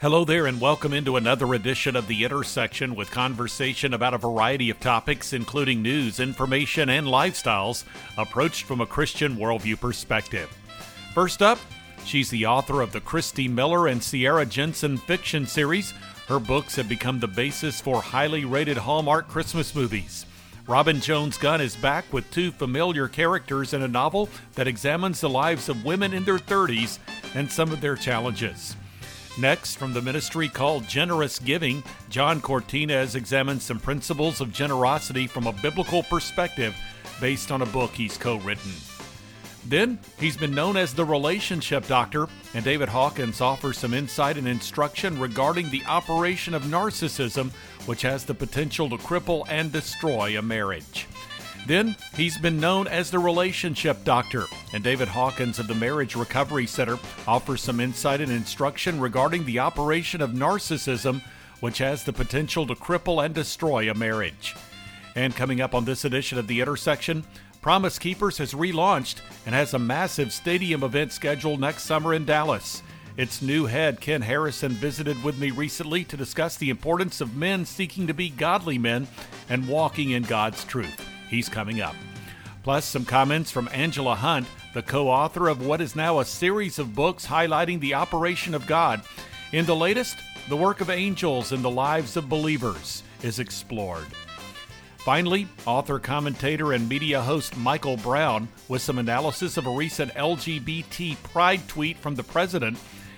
Hello there, and welcome into another edition of The Intersection with conversation about a variety of topics, including news, information, and lifestyles, approached from a Christian worldview perspective. First up, she's the author of the Christy Miller and Sierra Jensen fiction series. Her books have become the basis for highly rated Hallmark Christmas movies. Robin Jones Gunn is back with two familiar characters in a novel that examines the lives of women in their 30s and some of their challenges. Next, from the ministry called Generous Giving, John Cortines examines some principles of generosity from a biblical perspective based on a book he's co written. Then, he's been known as the relationship doctor, and David Hawkins offers some insight and instruction regarding the operation of narcissism, which has the potential to cripple and destroy a marriage. Then, he's been known as the relationship doctor, and David Hawkins of the Marriage Recovery Center offers some insight and instruction regarding the operation of narcissism, which has the potential to cripple and destroy a marriage. And coming up on this edition of The Intersection, Promise Keepers has relaunched and has a massive stadium event scheduled next summer in Dallas. Its new head, Ken Harrison, visited with me recently to discuss the importance of men seeking to be godly men and walking in God's truth. He's coming up. Plus, some comments from Angela Hunt, the co author of what is now a series of books highlighting the operation of God. In the latest, the work of angels in the lives of believers is explored. Finally, author, commentator, and media host Michael Brown with some analysis of a recent LGBT pride tweet from the president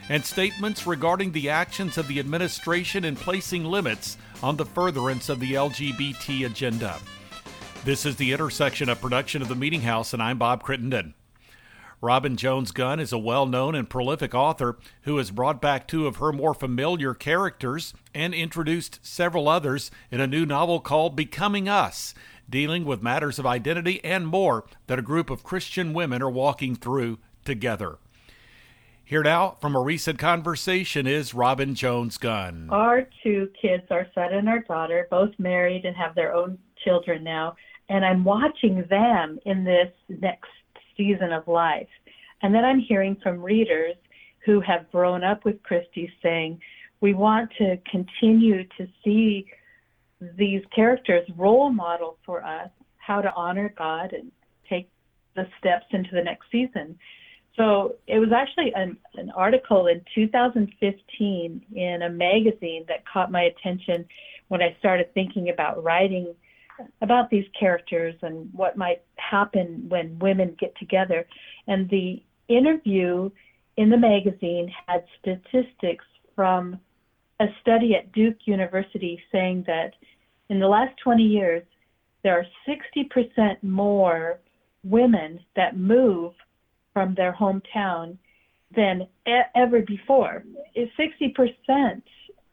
and statements regarding the actions of the administration in placing limits on the furtherance of the LGBT agenda. This is the intersection of production of the Meeting House, and I'm Bob Crittenden. Robin Jones Gunn is a well known and prolific author who has brought back two of her more familiar characters and introduced several others in a new novel called Becoming Us, dealing with matters of identity and more that a group of Christian women are walking through together. Here now, from a recent conversation, is Robin Jones Gunn. Our two kids, our son and our daughter, both married and have their own children now and I'm watching them in this next season of life. And then I'm hearing from readers who have grown up with Christy saying, we want to continue to see these characters role model for us how to honor God and take the steps into the next season. So it was actually an, an article in 2015 in a magazine that caught my attention when I started thinking about writing about these characters and what might happen when women get together. And the interview in the magazine had statistics from a study at Duke University saying that in the last 20 years, there are 60% more women that move from their hometown than ever before. It's 60%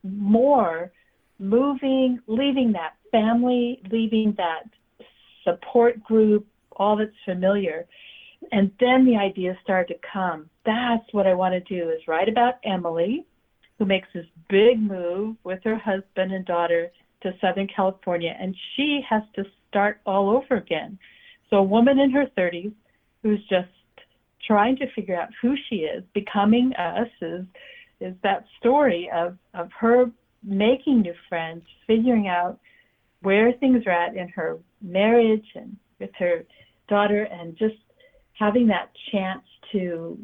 more moving, leaving that family, leaving that support group, all that's familiar. And then the ideas started to come. That's what I want to do is write about Emily, who makes this big move with her husband and daughter to Southern California, and she has to start all over again. So a woman in her 30s who's just trying to figure out who she is, becoming us is is that story of of her making new friends, figuring out where things are at in her marriage and with her daughter, and just having that chance to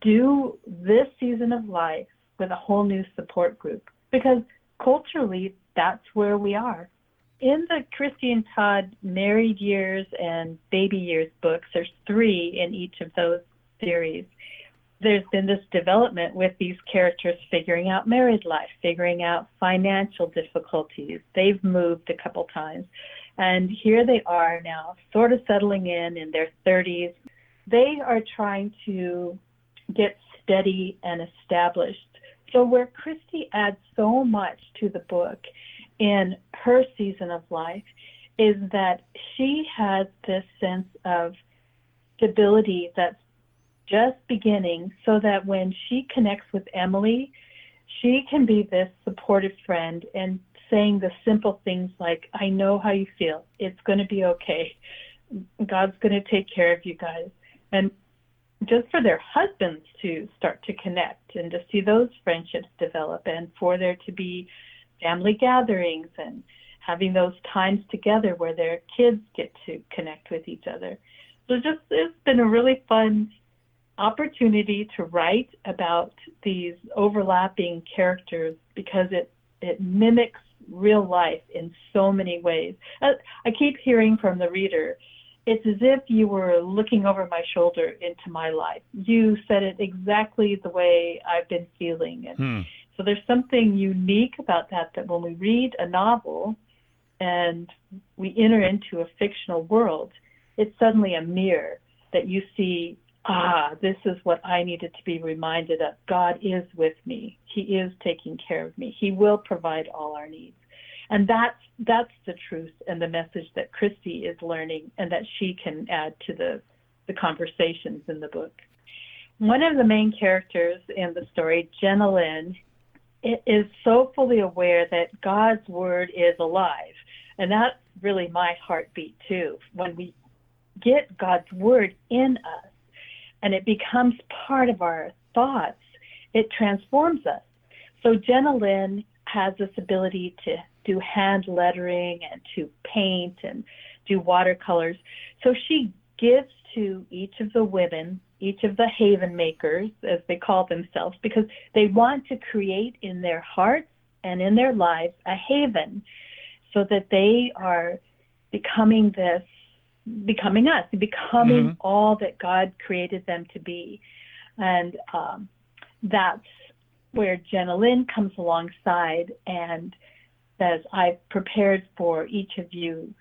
do this season of life with a whole new support group. Because culturally, that's where we are. In the Christy and Todd married years and baby years books, there's three in each of those series there's been this development with these characters figuring out married life, figuring out financial difficulties. They've moved a couple times. And here they are now, sort of settling in in their 30s. They are trying to get steady and established. So, where Christy adds so much to the book in her season of life is that she has this sense of stability that's just beginning so that when she connects with Emily, she can be this supportive friend and saying the simple things like, I know how you feel. It's going to be okay. God's going to take care of you guys. And just for their husbands to start to connect and to see those friendships develop and for there to be family gatherings and having those times together where their kids get to connect with each other. So just it's been a really fun opportunity to write about these overlapping characters because it it mimics real life in so many ways. Uh, I keep hearing from the reader, it's as if you were looking over my shoulder into my life. You said it exactly the way I've been feeling. And hmm. so there's something unique about that, that when we read a novel and we enter into a fictional world, it's suddenly a mirror that you see ah, this is what I needed to be reminded of. God is with me. He is taking care of me. He will provide all our needs. And that's that's the truth and the message that Christy is learning and that she can add to the the conversations in the book. One of the main characters in the story, Jenna Lynn, is so fully aware that God's word is alive. And that's really my heartbeat too. When we get God's word in us, and it becomes part of our thoughts, it transforms us. So Jenna Lynn has this ability to do hand lettering and to paint and do watercolors. So she gives to each of the women, each of the haven makers, as they call themselves, because they want to create in their hearts and in their lives a haven so that they are becoming this becoming us, becoming mm-hmm. all that God created them to be. And um, that's where Jenna Lynn comes alongside and says, I've prepared for each of you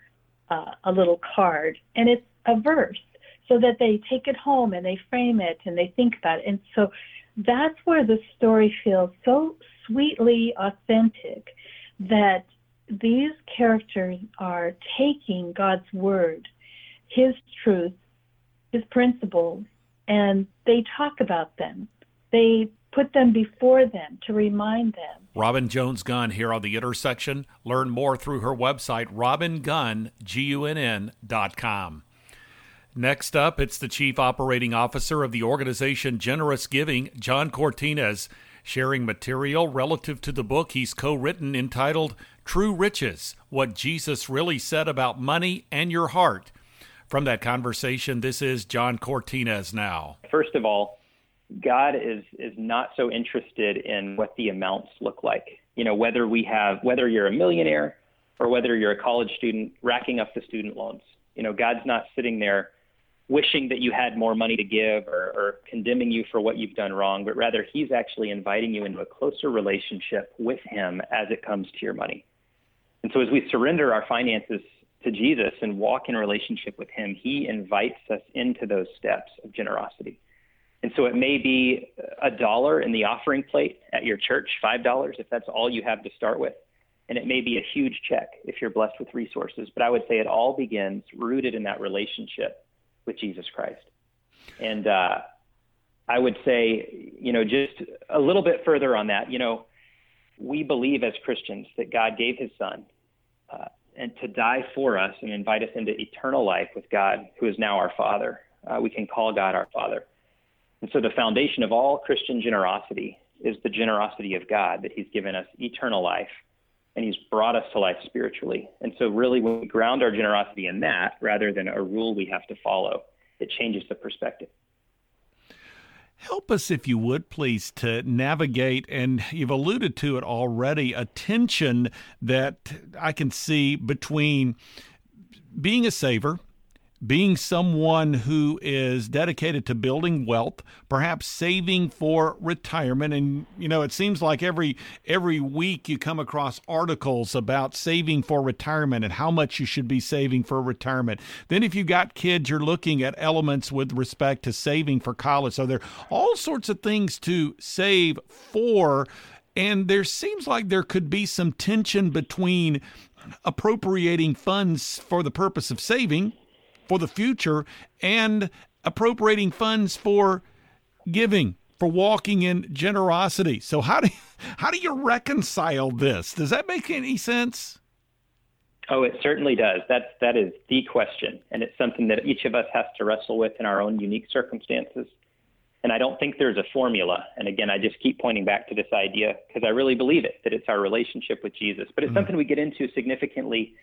uh, a little card. And it's a verse so that they take it home and they frame it and they think about it. And so that's where the story feels so sweetly authentic that these characters are taking God's word his truth, his principles, and they talk about them. They put them before them to remind them. Robin Jones Gunn here on the intersection. Learn more through her website, robingunn.com. Next up, it's the Chief Operating Officer of the organization Generous Giving, John Cortines, sharing material relative to the book he's co written entitled True Riches What Jesus Really Said About Money and Your Heart. From that conversation, this is John Cortines now. First of all, God is is not so interested in what the amounts look like. You know, whether we have whether you're a millionaire or whether you're a college student racking up the student loans. You know, God's not sitting there wishing that you had more money to give or, or condemning you for what you've done wrong, but rather He's actually inviting you into a closer relationship with Him as it comes to your money. And so, as we surrender our finances to Jesus and walk in relationship with Him, He invites us into those steps of generosity. And so it may be a dollar in the offering plate at your church, $5 if that's all you have to start with. And it may be a huge check if you're blessed with resources. But I would say it all begins rooted in that relationship with Jesus Christ. And uh, I would say, you know, just a little bit further on that, you know, we believe as Christians that God gave his son uh, and to die for us and invite us into eternal life with God, who is now our Father. Uh, we can call God our Father. And so the foundation of all Christian generosity is the generosity of God, that He's given us eternal life and He's brought us to life spiritually. And so, really, when we ground our generosity in that rather than a rule we have to follow, it changes the perspective. Help us, if you would, please, to navigate, and you've alluded to it already, a tension that I can see between being a saver being someone who is dedicated to building wealth, perhaps saving for retirement and you know it seems like every every week you come across articles about saving for retirement and how much you should be saving for retirement. Then if you got kids you're looking at elements with respect to saving for college. So there are all sorts of things to save for and there seems like there could be some tension between appropriating funds for the purpose of saving for the future and appropriating funds for giving for walking in generosity. So how do how do you reconcile this? Does that make any sense? Oh, it certainly does. That's that is the question, and it's something that each of us has to wrestle with in our own unique circumstances. And I don't think there's a formula. And again, I just keep pointing back to this idea because I really believe it that it's our relationship with Jesus. But it's mm-hmm. something we get into significantly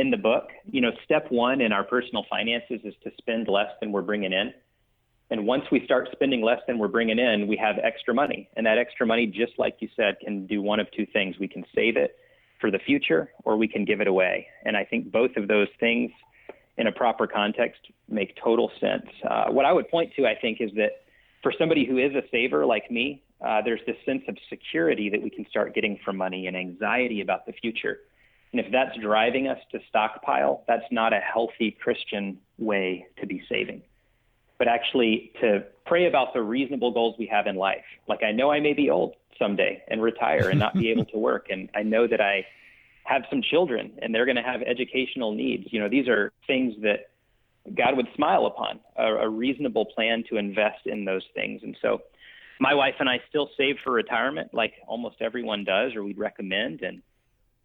in the book. You know, step one in our personal finances is to spend less than we're bringing in. And once we start spending less than we're bringing in, we have extra money. And that extra money, just like you said, can do one of two things. We can save it for the future or we can give it away. And I think both of those things in a proper context make total sense. Uh, what I would point to, I think, is that for somebody who is a saver like me, uh, there's this sense of security that we can start getting from money and anxiety about the future. And if that's driving us to stockpile, that's not a healthy Christian way to be saving. But actually, to pray about the reasonable goals we have in life. Like, I know I may be old someday and retire and not be able to work. And I know that I have some children and they're going to have educational needs. You know, these are things that God would smile upon a, a reasonable plan to invest in those things. And so my wife and I still save for retirement like almost everyone does or we'd recommend. And,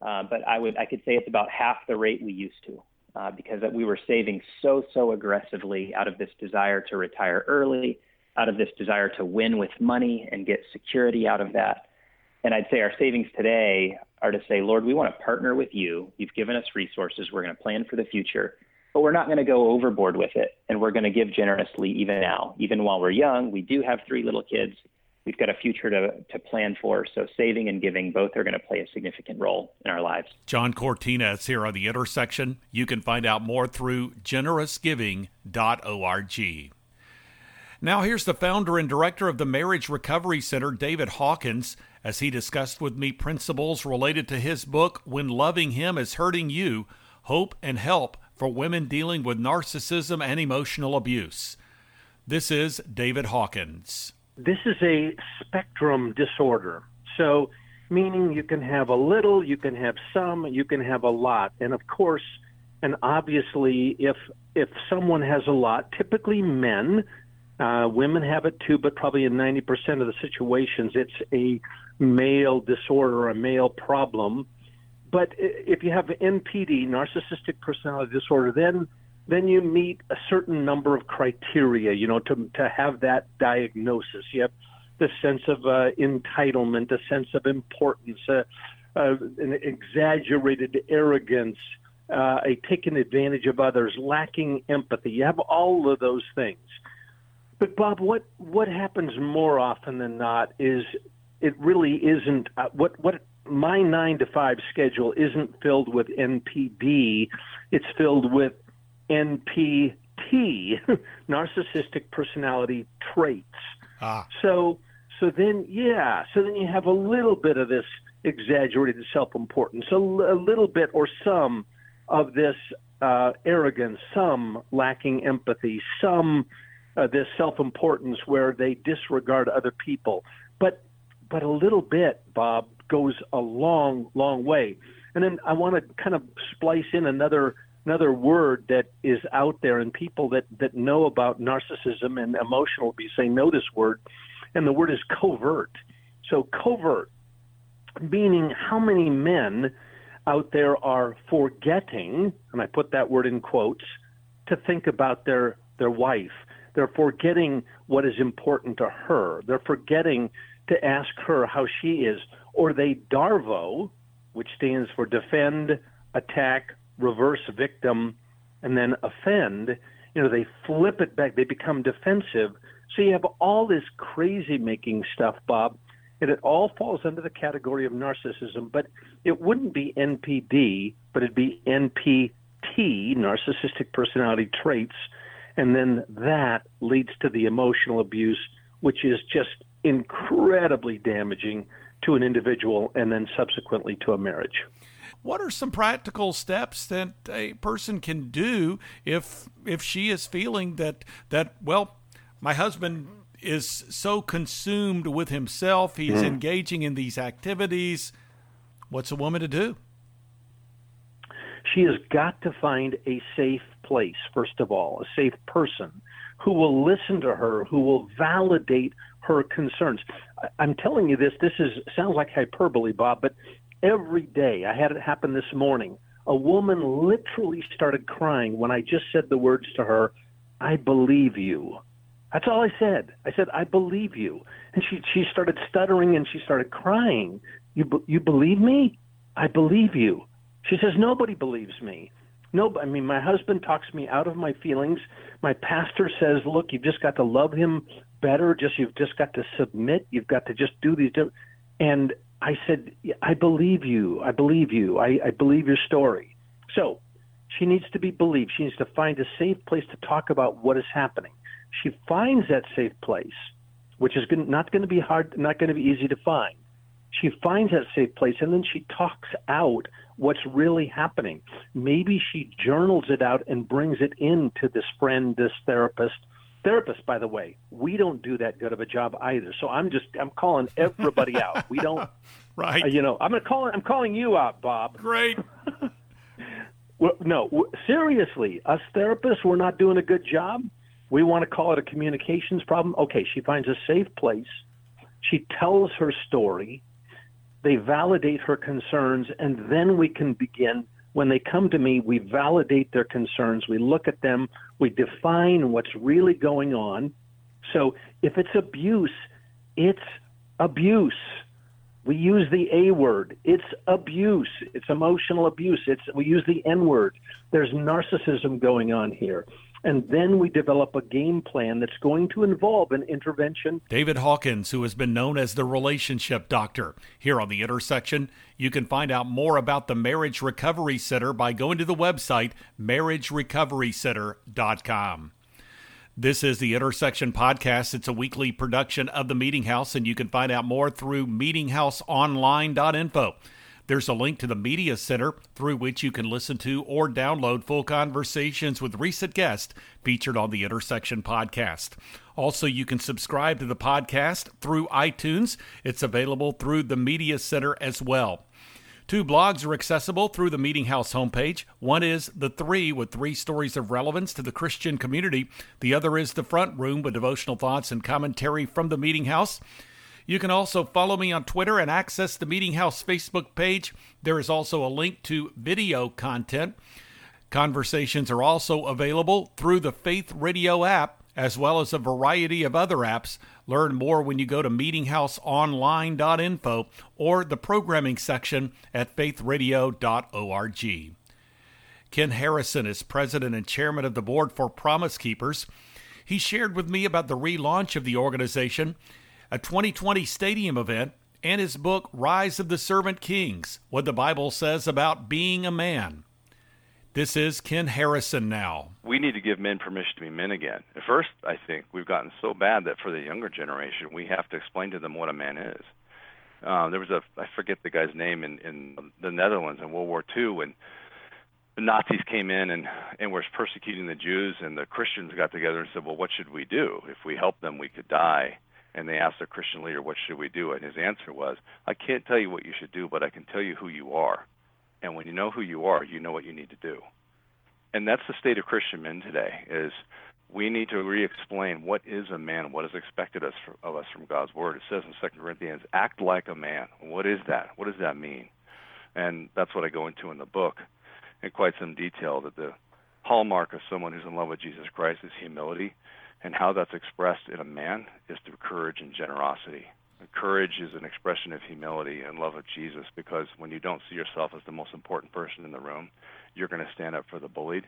uh, but I would, I could say it's about half the rate we used to. Uh, because we were saving so so aggressively out of this desire to retire early, out of this desire to win with money and get security out of that. And I'd say our savings today are to say, Lord, we want to partner with you. You've given us resources. We're going to plan for the future but we're not going to go overboard with it. And we're going to give generously even now. Even while we're young, we do have three little kids. We've got a future to, to plan for. So saving and giving both are going to play a significant role in our lives. John Cortines here on The Intersection. You can find out more through generousgiving.org. Now, here's the founder and director of the Marriage Recovery Center, David Hawkins, as he discussed with me principles related to his book, When Loving Him is Hurting You Hope and Help for women dealing with narcissism and emotional abuse. This is David Hawkins. This is a spectrum disorder. So, meaning you can have a little, you can have some, you can have a lot. And of course, and obviously, if if someone has a lot, typically men, uh, women have it too, but probably in 90% of the situations, it's a male disorder, a male problem but if you have NPD, narcissistic personality disorder, then then you meet a certain number of criteria, you know, to to have that diagnosis. You have the sense of uh, entitlement, a sense of importance, uh, uh, an exaggerated arrogance, uh, a taking advantage of others, lacking empathy. You have all of those things. But Bob, what what happens more often than not is it really isn't uh, what what my nine to five schedule isn't filled with NPD, it's filled with NPT, narcissistic personality traits. Ah. So, so then, yeah, so then you have a little bit of this exaggerated self-importance, a, a little bit or some of this uh, arrogance, some lacking empathy, some uh, this self-importance where they disregard other people, but but a little bit, Bob, goes a long, long way. And then I want to kind of splice in another another word that is out there, and people that that know about narcissism and emotional abuse they know this word, and the word is covert. So covert, meaning how many men out there are forgetting, and I put that word in quotes, to think about their their wife. They're forgetting what is important to her. They're forgetting to ask her how she is or they DARVO, which stands for defend, attack, reverse victim, and then offend. You know, they flip it back. They become defensive. So you have all this crazy making stuff, Bob, and it all falls under the category of narcissism. But it wouldn't be NPD, but it'd be NPT, narcissistic personality traits. And then that leads to the emotional abuse, which is just incredibly damaging to an individual and then subsequently to a marriage. What are some practical steps that a person can do if if she is feeling that that well, my husband is so consumed with himself, he's mm. engaging in these activities. What's a woman to do? She has got to find a safe place, first of all, a safe person who will listen to her, who will validate her concerns. I'm telling you this. This is sounds like hyperbole, Bob, but every day I had it happen this morning. A woman literally started crying when I just said the words to her, "I believe you." That's all I said. I said, I believe you. And she, she started stuttering and she started crying. You, you believe me? I believe you. She says, Nobody believes me. No, I mean, my husband talks me out of my feelings. My pastor says, Look, you've just got to love him better. Just You've just got to submit. You've got to just do these. And I said, I believe you. I believe you. I, I believe your story. So she needs to be believed. She needs to find a safe place to talk about what is happening she finds that safe place, which is not going to be hard, not going to be easy to find. She finds that safe place and then she talks out what's really happening. Maybe she journals it out and brings it in to this friend, this therapist. Therapist, by the way, we don't do that good of a job either. So I'm just I'm calling everybody out. We don't, right? Uh, you know, I'm gonna call I'm calling you out, Bob. Great. well, no, seriously, us therapists, we're not doing a good job we want to call it a communications problem. Okay, she finds a safe place. She tells her story. They validate her concerns, and then we can begin. When they come to me, we validate their concerns. We look at them. We define what's really going on. So if it's abuse, it's abuse. We use the A word. It's abuse. It's emotional abuse. It's we use the N word. There's narcissism going on here and then we develop a game plan that's going to involve an intervention. David Hawkins, who has been known as the relationship doctor, here on the intersection, you can find out more about the Marriage Recovery Center by going to the website marriagerecoverycenter.com. This is the Intersection Podcast. It's a weekly production of the Meeting House, and you can find out more through meetinghouseonline.info. There's a link to the Media Center through which you can listen to or download full conversations with recent guests featured on the Intersection podcast. Also, you can subscribe to the podcast through iTunes. It's available through the Media Center as well. Two blogs are accessible through the Meeting House homepage. One is The Three, with three stories of relevance to the Christian community. The other is The Front Room, with devotional thoughts and commentary from the Meeting House. You can also follow me on Twitter and access the Meeting House Facebook page. There is also a link to video content. Conversations are also available through the Faith Radio app, as well as a variety of other apps. Learn more when you go to meetinghouseonline.info or the programming section at faithradio.org. Ken Harrison is president and chairman of the board for Promise Keepers. He shared with me about the relaunch of the organization a 2020 stadium event, and his book, Rise of the Servant Kings What the Bible Says About Being a Man. This is Ken Harrison now. We need to give men permission to be men again. At first, I think we've gotten so bad that for the younger generation, we have to explain to them what a man is. Uh, there was a, I forget the guy's name in, in the Netherlands in World War II when the Nazis came in and, and were persecuting the Jews, and the Christians got together and said, Well, what should we do? If we help them, we could die and they asked the Christian leader, "What should we do?" And his answer was, "I can't tell you what you should do, but I can tell you who you are. And when you know who you are, you know what you need to do." And that's the state of Christian men today: is we need to re-explain what is a man, what is expected of us from God's word. It says in Second Corinthians, "Act like a man." What is that? What does that mean? And that's what I go into in the book in quite some detail. That the hallmark of someone who's in love with Jesus Christ is humility and how that's expressed in a man is through courage and generosity. Courage is an expression of humility and love of Jesus because when you don't see yourself as the most important person in the room, you're going to stand up for the bullied.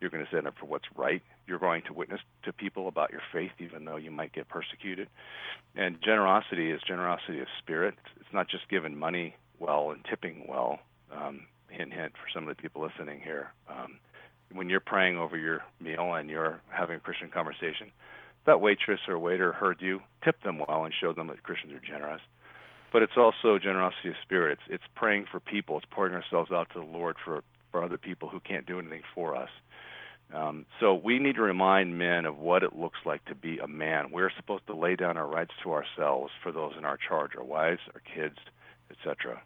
You're going to stand up for what's right. You're going to witness to people about your faith, even though you might get persecuted. And generosity is generosity of spirit. It's not just giving money well and tipping well. Um, hint, hint for some of the people listening here. Um, when you're praying over your meal and you're having a Christian conversation, that waitress or waiter heard you, tip them well and show them that Christians are generous. But it's also generosity of spirit. It's, it's praying for people. It's pouring ourselves out to the Lord for, for other people who can't do anything for us. Um, so we need to remind men of what it looks like to be a man. We're supposed to lay down our rights to ourselves for those in our charge, our wives, our kids, etc.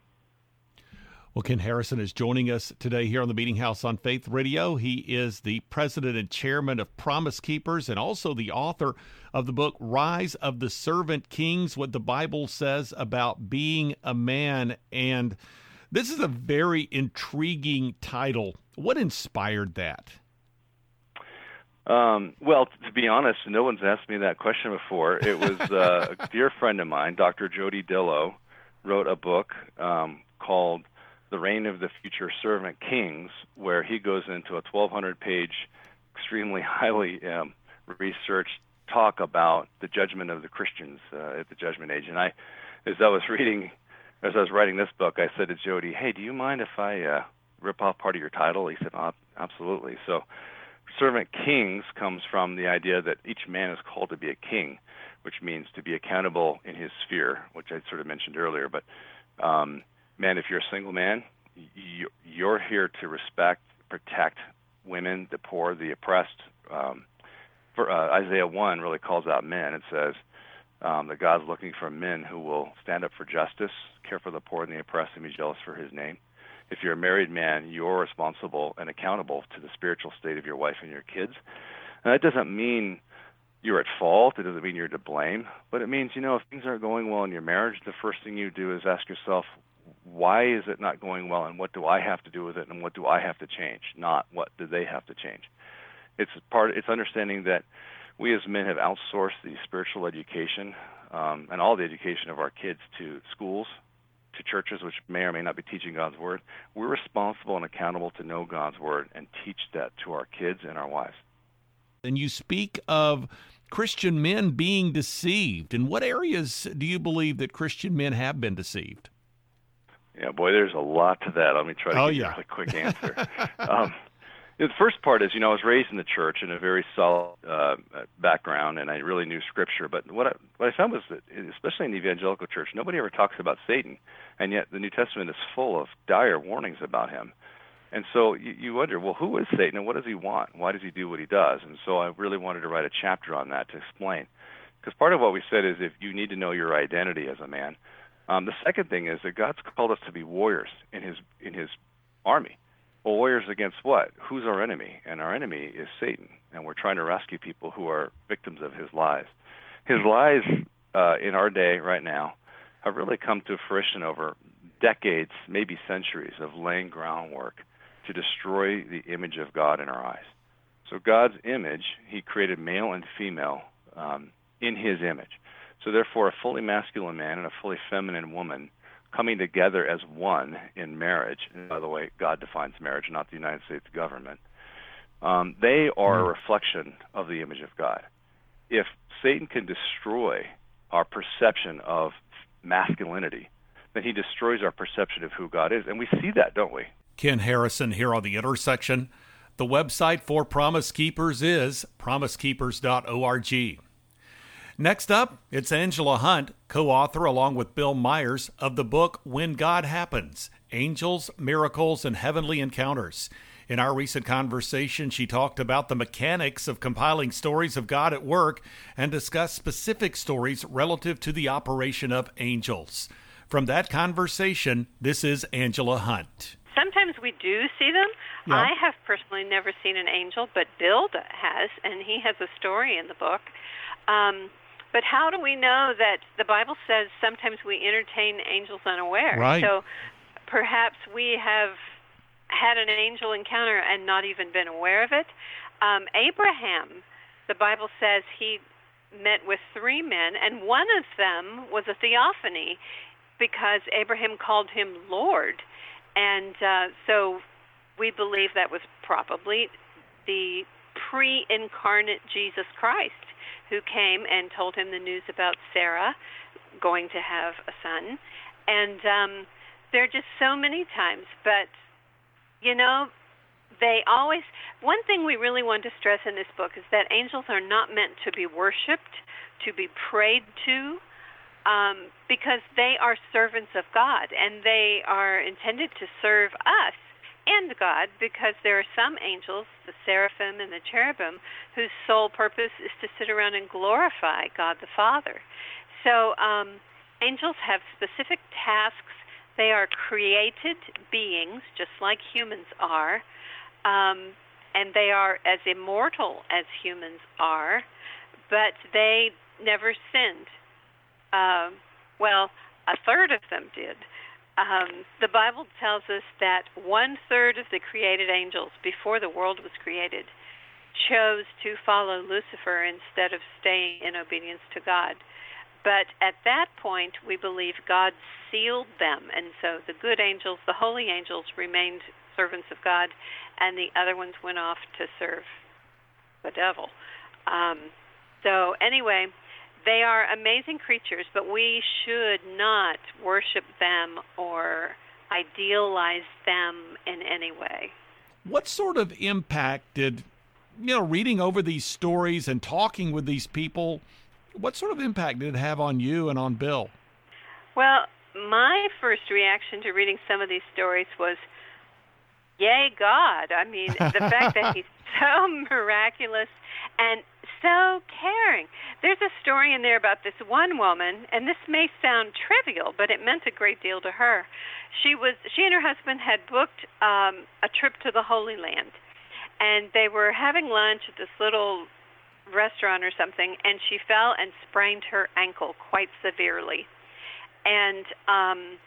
Well, Ken Harrison is joining us today here on the Meeting House on Faith Radio. He is the president and chairman of Promise Keepers and also the author of the book Rise of the Servant Kings What the Bible Says About Being a Man. And this is a very intriguing title. What inspired that? Um, well, to be honest, no one's asked me that question before. It was uh, a dear friend of mine, Dr. Jody Dillow, wrote a book um, called "The Reign of the Future Servant Kings," where he goes into a 1,200-page, extremely highly um, researched talk about the judgment of the Christians uh, at the Judgment Age. And I, as I was reading, as I was writing this book, I said to Jody, "Hey, do you mind if I uh, rip off part of your title?" He said, oh, "Absolutely." So servant kings comes from the idea that each man is called to be a king, which means to be accountable in his sphere, which I sort of mentioned earlier. But um, man, if you're a single man, you're here to respect, protect women, the poor, the oppressed. Um, for, uh, Isaiah 1 really calls out men. It says um, that God's looking for men who will stand up for justice, care for the poor and the oppressed, and be jealous for his name if you're a married man, you're responsible and accountable to the spiritual state of your wife and your kids. And that doesn't mean you're at fault. It doesn't mean you're to blame. But it means, you know, if things aren't going well in your marriage, the first thing you do is ask yourself, why is it not going well and what do I have to do with it and what do I have to change? Not what do they have to change. It's part it's understanding that we as men have outsourced the spiritual education um, and all the education of our kids to schools to churches which may or may not be teaching God's word, we're responsible and accountable to know God's word and teach that to our kids and our wives. And you speak of Christian men being deceived. In what areas do you believe that Christian men have been deceived? Yeah, boy, there's a lot to that. Let me try to oh, give yeah. you a quick answer. um, the first part is, you know, I was raised in the church in a very solid uh, background, and I really knew Scripture. But what I, what I found was that, especially in the evangelical church, nobody ever talks about Satan, and yet the New Testament is full of dire warnings about him. And so you, you wonder, well, who is Satan, and what does he want? Why does he do what he does? And so I really wanted to write a chapter on that to explain, because part of what we said is if you need to know your identity as a man. Um, the second thing is that God's called us to be warriors in His in His army well, warriors against what? Who's our enemy? And our enemy is Satan, and we're trying to rescue people who are victims of his lies. His lies uh, in our day right now have really come to fruition over decades, maybe centuries, of laying groundwork to destroy the image of God in our eyes. So God's image, He created male and female um, in His image. So therefore, a fully masculine man and a fully feminine woman coming together as one in marriage. And by the way, God defines marriage, not the United States government. Um, they are a hmm. reflection of the image of God. If Satan can destroy our perception of masculinity, then he destroys our perception of who God is. And we see that, don't we? Ken Harrison here on The Intersection. The website for Promise Keepers is promisekeepers.org. Next up, it's Angela Hunt, co author along with Bill Myers of the book When God Happens Angels, Miracles, and Heavenly Encounters. In our recent conversation, she talked about the mechanics of compiling stories of God at work and discussed specific stories relative to the operation of angels. From that conversation, this is Angela Hunt. Sometimes we do see them. Yeah. I have personally never seen an angel, but Bill has, and he has a story in the book. Um, but how do we know that the Bible says sometimes we entertain angels unaware? Right. So perhaps we have had an angel encounter and not even been aware of it. Um, Abraham, the Bible says he met with three men, and one of them was a theophany because Abraham called him Lord. And uh, so we believe that was probably the pre incarnate Jesus Christ who came and told him the news about Sarah going to have a son. And um, there are just so many times. But, you know, they always, one thing we really want to stress in this book is that angels are not meant to be worshiped, to be prayed to, um, because they are servants of God and they are intended to serve us and God because there are some angels, the seraphim and the cherubim, whose sole purpose is to sit around and glorify God the Father. So um, angels have specific tasks. They are created beings, just like humans are, um, and they are as immortal as humans are, but they never sinned. Uh, well, a third of them did. Um, the Bible tells us that one third of the created angels before the world was created chose to follow Lucifer instead of staying in obedience to God. But at that point, we believe God sealed them, and so the good angels, the holy angels, remained servants of God, and the other ones went off to serve the devil. Um, so anyway, they are amazing creatures, but we should not worship them or idealize them in any way. What sort of impact did you know reading over these stories and talking with these people? What sort of impact did it have on you and on Bill? Well, my first reaction to reading some of these stories was, "Yay, God!" I mean, the fact that he's so miraculous and so caring. There's a story in there about this one woman, and this may sound trivial, but it meant a great deal to her. She was she and her husband had booked um, a trip to the Holy Land, and they were having lunch at this little restaurant or something, and she fell and sprained her ankle quite severely. And um,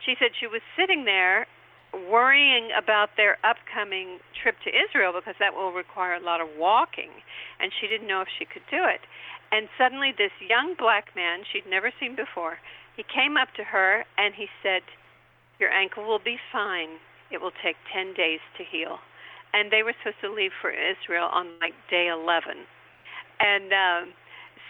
she said she was sitting there worrying about their upcoming trip to Israel because that will require a lot of walking, and she didn't know if she could do it. And suddenly, this young black man she'd never seen before, he came up to her and he said, "Your ankle will be fine. It will take 10 days to heal." And they were supposed to leave for Israel on like day 11. And um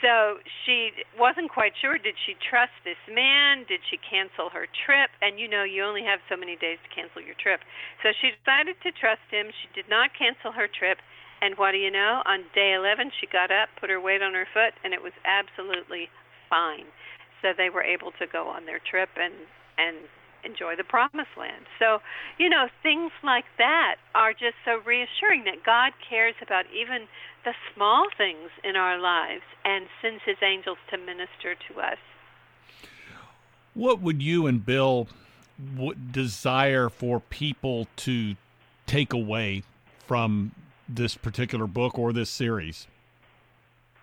so she wasn't quite sure did she trust this man? Did she cancel her trip? And you know you only have so many days to cancel your trip. So she decided to trust him. She did not cancel her trip. And what do you know? On day 11 she got up put her weight on her foot and it was absolutely fine. So they were able to go on their trip and and enjoy the promised land. So, you know, things like that are just so reassuring that God cares about even the small things in our lives and sends his angels to minister to us. What would you and Bill desire for people to take away from this particular book or this series?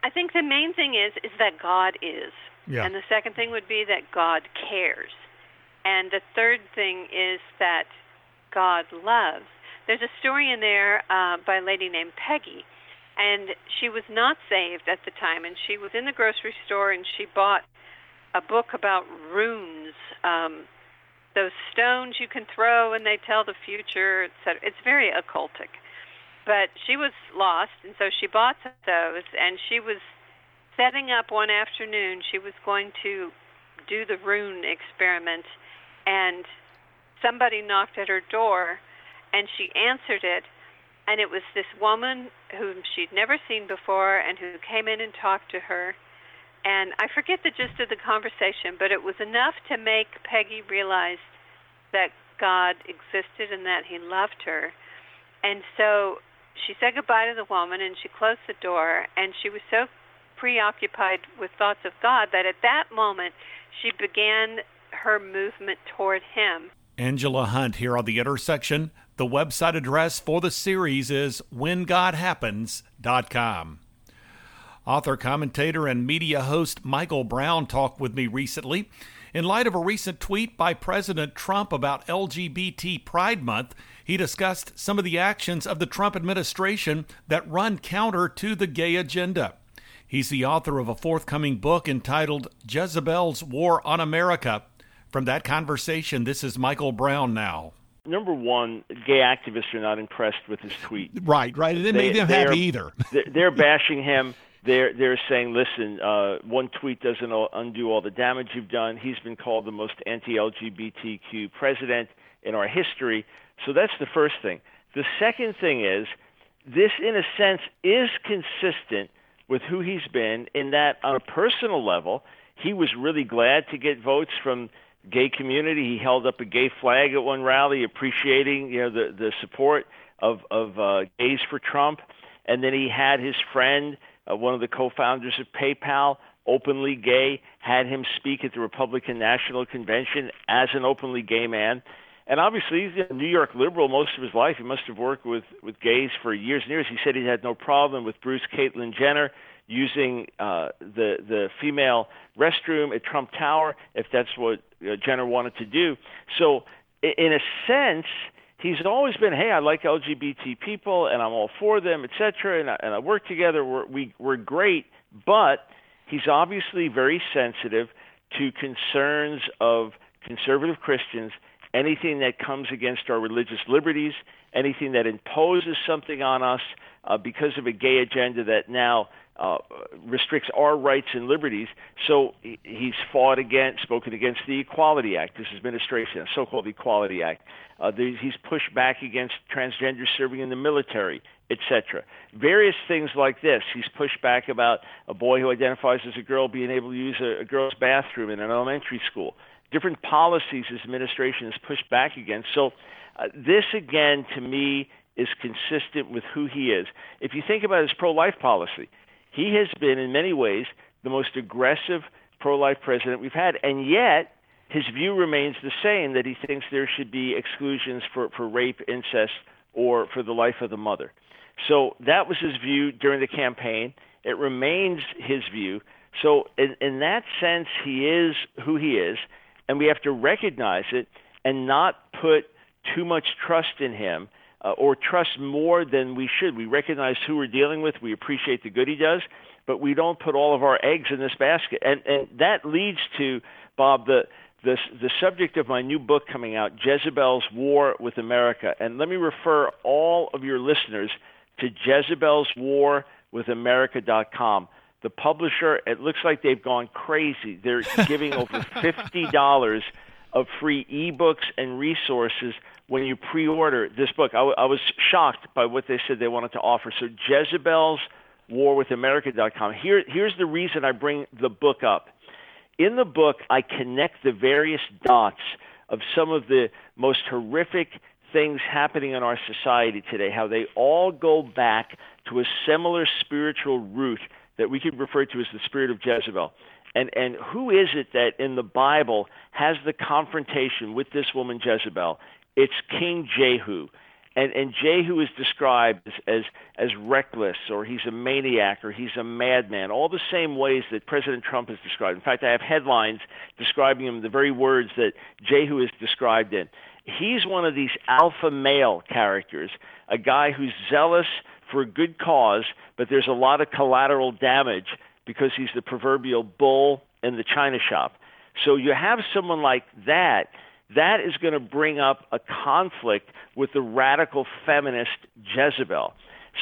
I think the main thing is is that God is. Yeah. And the second thing would be that God cares. And the third thing is that God loves. There's a story in there uh, by a lady named Peggy, and she was not saved at the time, and she was in the grocery store and she bought a book about runes, um, those stones you can throw and they tell the future, etc. It's very occultic. But she was lost, and so she bought those, and she was setting up one afternoon. She was going to do the rune experiment and somebody knocked at her door and she answered it and it was this woman whom she'd never seen before and who came in and talked to her and I forget the gist of the conversation but it was enough to make Peggy realize that God existed and that he loved her and so she said goodbye to the woman and she closed the door and she was so preoccupied with thoughts of God that at that moment she began her movement toward him. Angela Hunt here on the intersection. The website address for the series is whengodhappens.com. Author, commentator, and media host Michael Brown talked with me recently. In light of a recent tweet by President Trump about LGBT Pride Month, he discussed some of the actions of the Trump administration that run counter to the gay agenda. He's the author of a forthcoming book entitled Jezebel's War on America from that conversation, this is Michael Brown now. Number one, gay activists are not impressed with his tweet. Right, right. It didn't make them happy either. they're bashing him. They're they're saying, listen, uh, one tweet doesn't undo all the damage you've done. He's been called the most anti-LGBTQ president in our history. So that's the first thing. The second thing is, this in a sense is consistent with who he's been in that on a personal level, he was really glad to get votes from gay community. He held up a gay flag at one rally, appreciating you know the the support of of uh, gays for Trump. And then he had his friend, uh, one of the co-founders of PayPal, openly gay, had him speak at the Republican National Convention as an openly gay man. And obviously, he's a New York liberal most of his life. He must have worked with with gays for years and years. He said he had no problem with Bruce Caitlyn Jenner using uh, the the female restroom at Trump Tower if that's what uh, Jenner wanted to do. So, in a sense, he's always been, hey, I like LGBT people and I'm all for them, etc. And I, and I work together. We're, we we're great, but he's obviously very sensitive to concerns of conservative Christians, anything that comes against our religious liberties, anything that imposes something on us uh, because of a gay agenda that now uh, restricts our rights and liberties. So he's fought against, spoken against the Equality Act, this administration, a so-called Equality Act. Uh, he's pushed back against transgender serving in the military, etc. Various things like this. He's pushed back about a boy who identifies as a girl being able to use a, a girl's bathroom in an elementary school. Different policies his administration has pushed back against. So uh, this again, to me, is consistent with who he is. If you think about his pro-life policy, he has been, in many ways, the most aggressive pro life president we've had, and yet his view remains the same that he thinks there should be exclusions for, for rape, incest, or for the life of the mother. So that was his view during the campaign. It remains his view. So, in, in that sense, he is who he is, and we have to recognize it and not put too much trust in him uh, or trust more than we should. We recognize who we're dealing with. We appreciate the good he does, but we don't put all of our eggs in this basket. And and that leads to Bob the the the subject of my new book coming out, Jezebel's War with America. And let me refer all of your listeners to Jezebel's War with America.com. The publisher, it looks like they've gone crazy. They're giving over fifty dollars of free ebooks and resources when you pre-order this book. I, w- I was shocked by what they said they wanted to offer. So Jezebel's War with America.com. Here, here's the reason I bring the book up. In the book, I connect the various dots of some of the most horrific things happening in our society today, how they all go back to a similar spiritual root that we could refer to as the spirit of Jezebel. And and who is it that in the Bible has the confrontation with this woman Jezebel? It's King Jehu. And, and Jehu is described as, as, as reckless, or he's a maniac, or he's a madman, all the same ways that President Trump is described. In fact, I have headlines describing him the very words that Jehu is described in. He's one of these alpha male characters, a guy who's zealous for a good cause, but there's a lot of collateral damage because he's the proverbial bull in the china shop. So you have someone like that, that is going to bring up a conflict with the radical feminist Jezebel.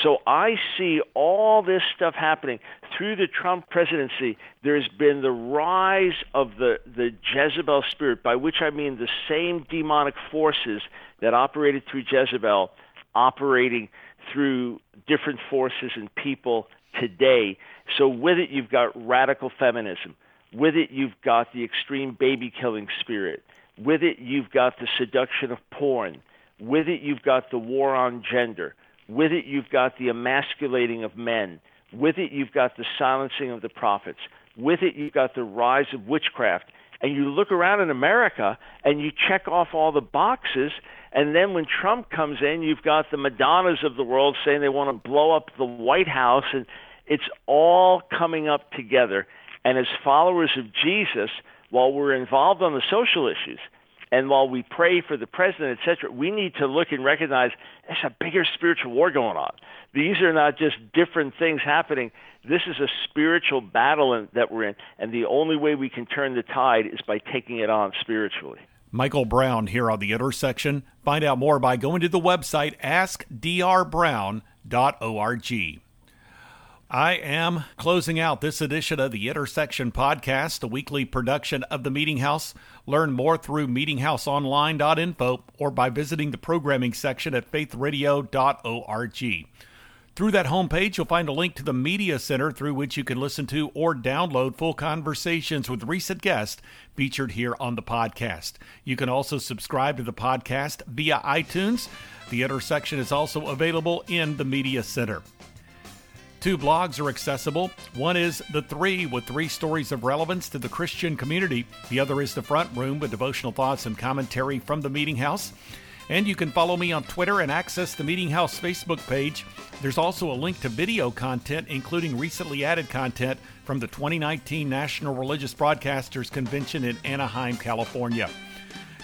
So I see all this stuff happening through the Trump presidency. There's been the rise of the, the Jezebel spirit, by which I mean the same demonic forces that operated through Jezebel operating through different forces and people today. So with it, you've got radical feminism. With it, you've got the extreme baby killing spirit. With it, you've got the seduction of porn. With it, you've got the war on gender. With it, you've got the emasculating of men. With it, you've got the silencing of the prophets. With it, you've got the rise of witchcraft. And you look around in America and you check off all the boxes. And then when Trump comes in, you've got the Madonnas of the world saying they want to blow up the White House. And it's all coming up together. And as followers of Jesus, while we're involved on the social issues, and while we pray for the president, etc., we need to look and recognize there's a bigger spiritual war going on. These are not just different things happening. This is a spiritual battle in, that we're in, and the only way we can turn the tide is by taking it on spiritually. Michael Brown here on the intersection. Find out more by going to the website askdrbrown.org. I am closing out this edition of the Intersection Podcast, a weekly production of the Meeting House. Learn more through meetinghouseonline.info or by visiting the programming section at faithradio.org. Through that homepage, you'll find a link to the Media Center through which you can listen to or download full conversations with recent guests featured here on the podcast. You can also subscribe to the podcast via iTunes. The Intersection is also available in the Media Center. Two blogs are accessible. One is The Three, with three stories of relevance to the Christian community. The other is The Front Room, with devotional thoughts and commentary from the Meeting House. And you can follow me on Twitter and access the Meeting House Facebook page. There's also a link to video content, including recently added content from the 2019 National Religious Broadcasters Convention in Anaheim, California.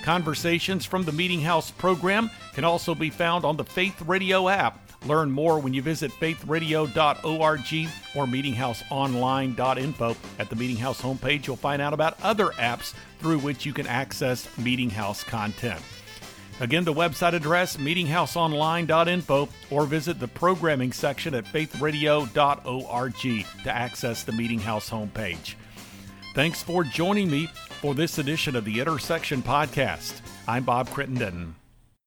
Conversations from the Meeting House program can also be found on the Faith Radio app. Learn more when you visit faithradio.org or meetinghouseonline.info. At the Meeting House homepage, you'll find out about other apps through which you can access Meeting House content. Again, the website address, meetinghouseonline.info, or visit the programming section at faithradio.org to access the Meeting House homepage. Thanks for joining me for this edition of the Intersection Podcast. I'm Bob Crittenden.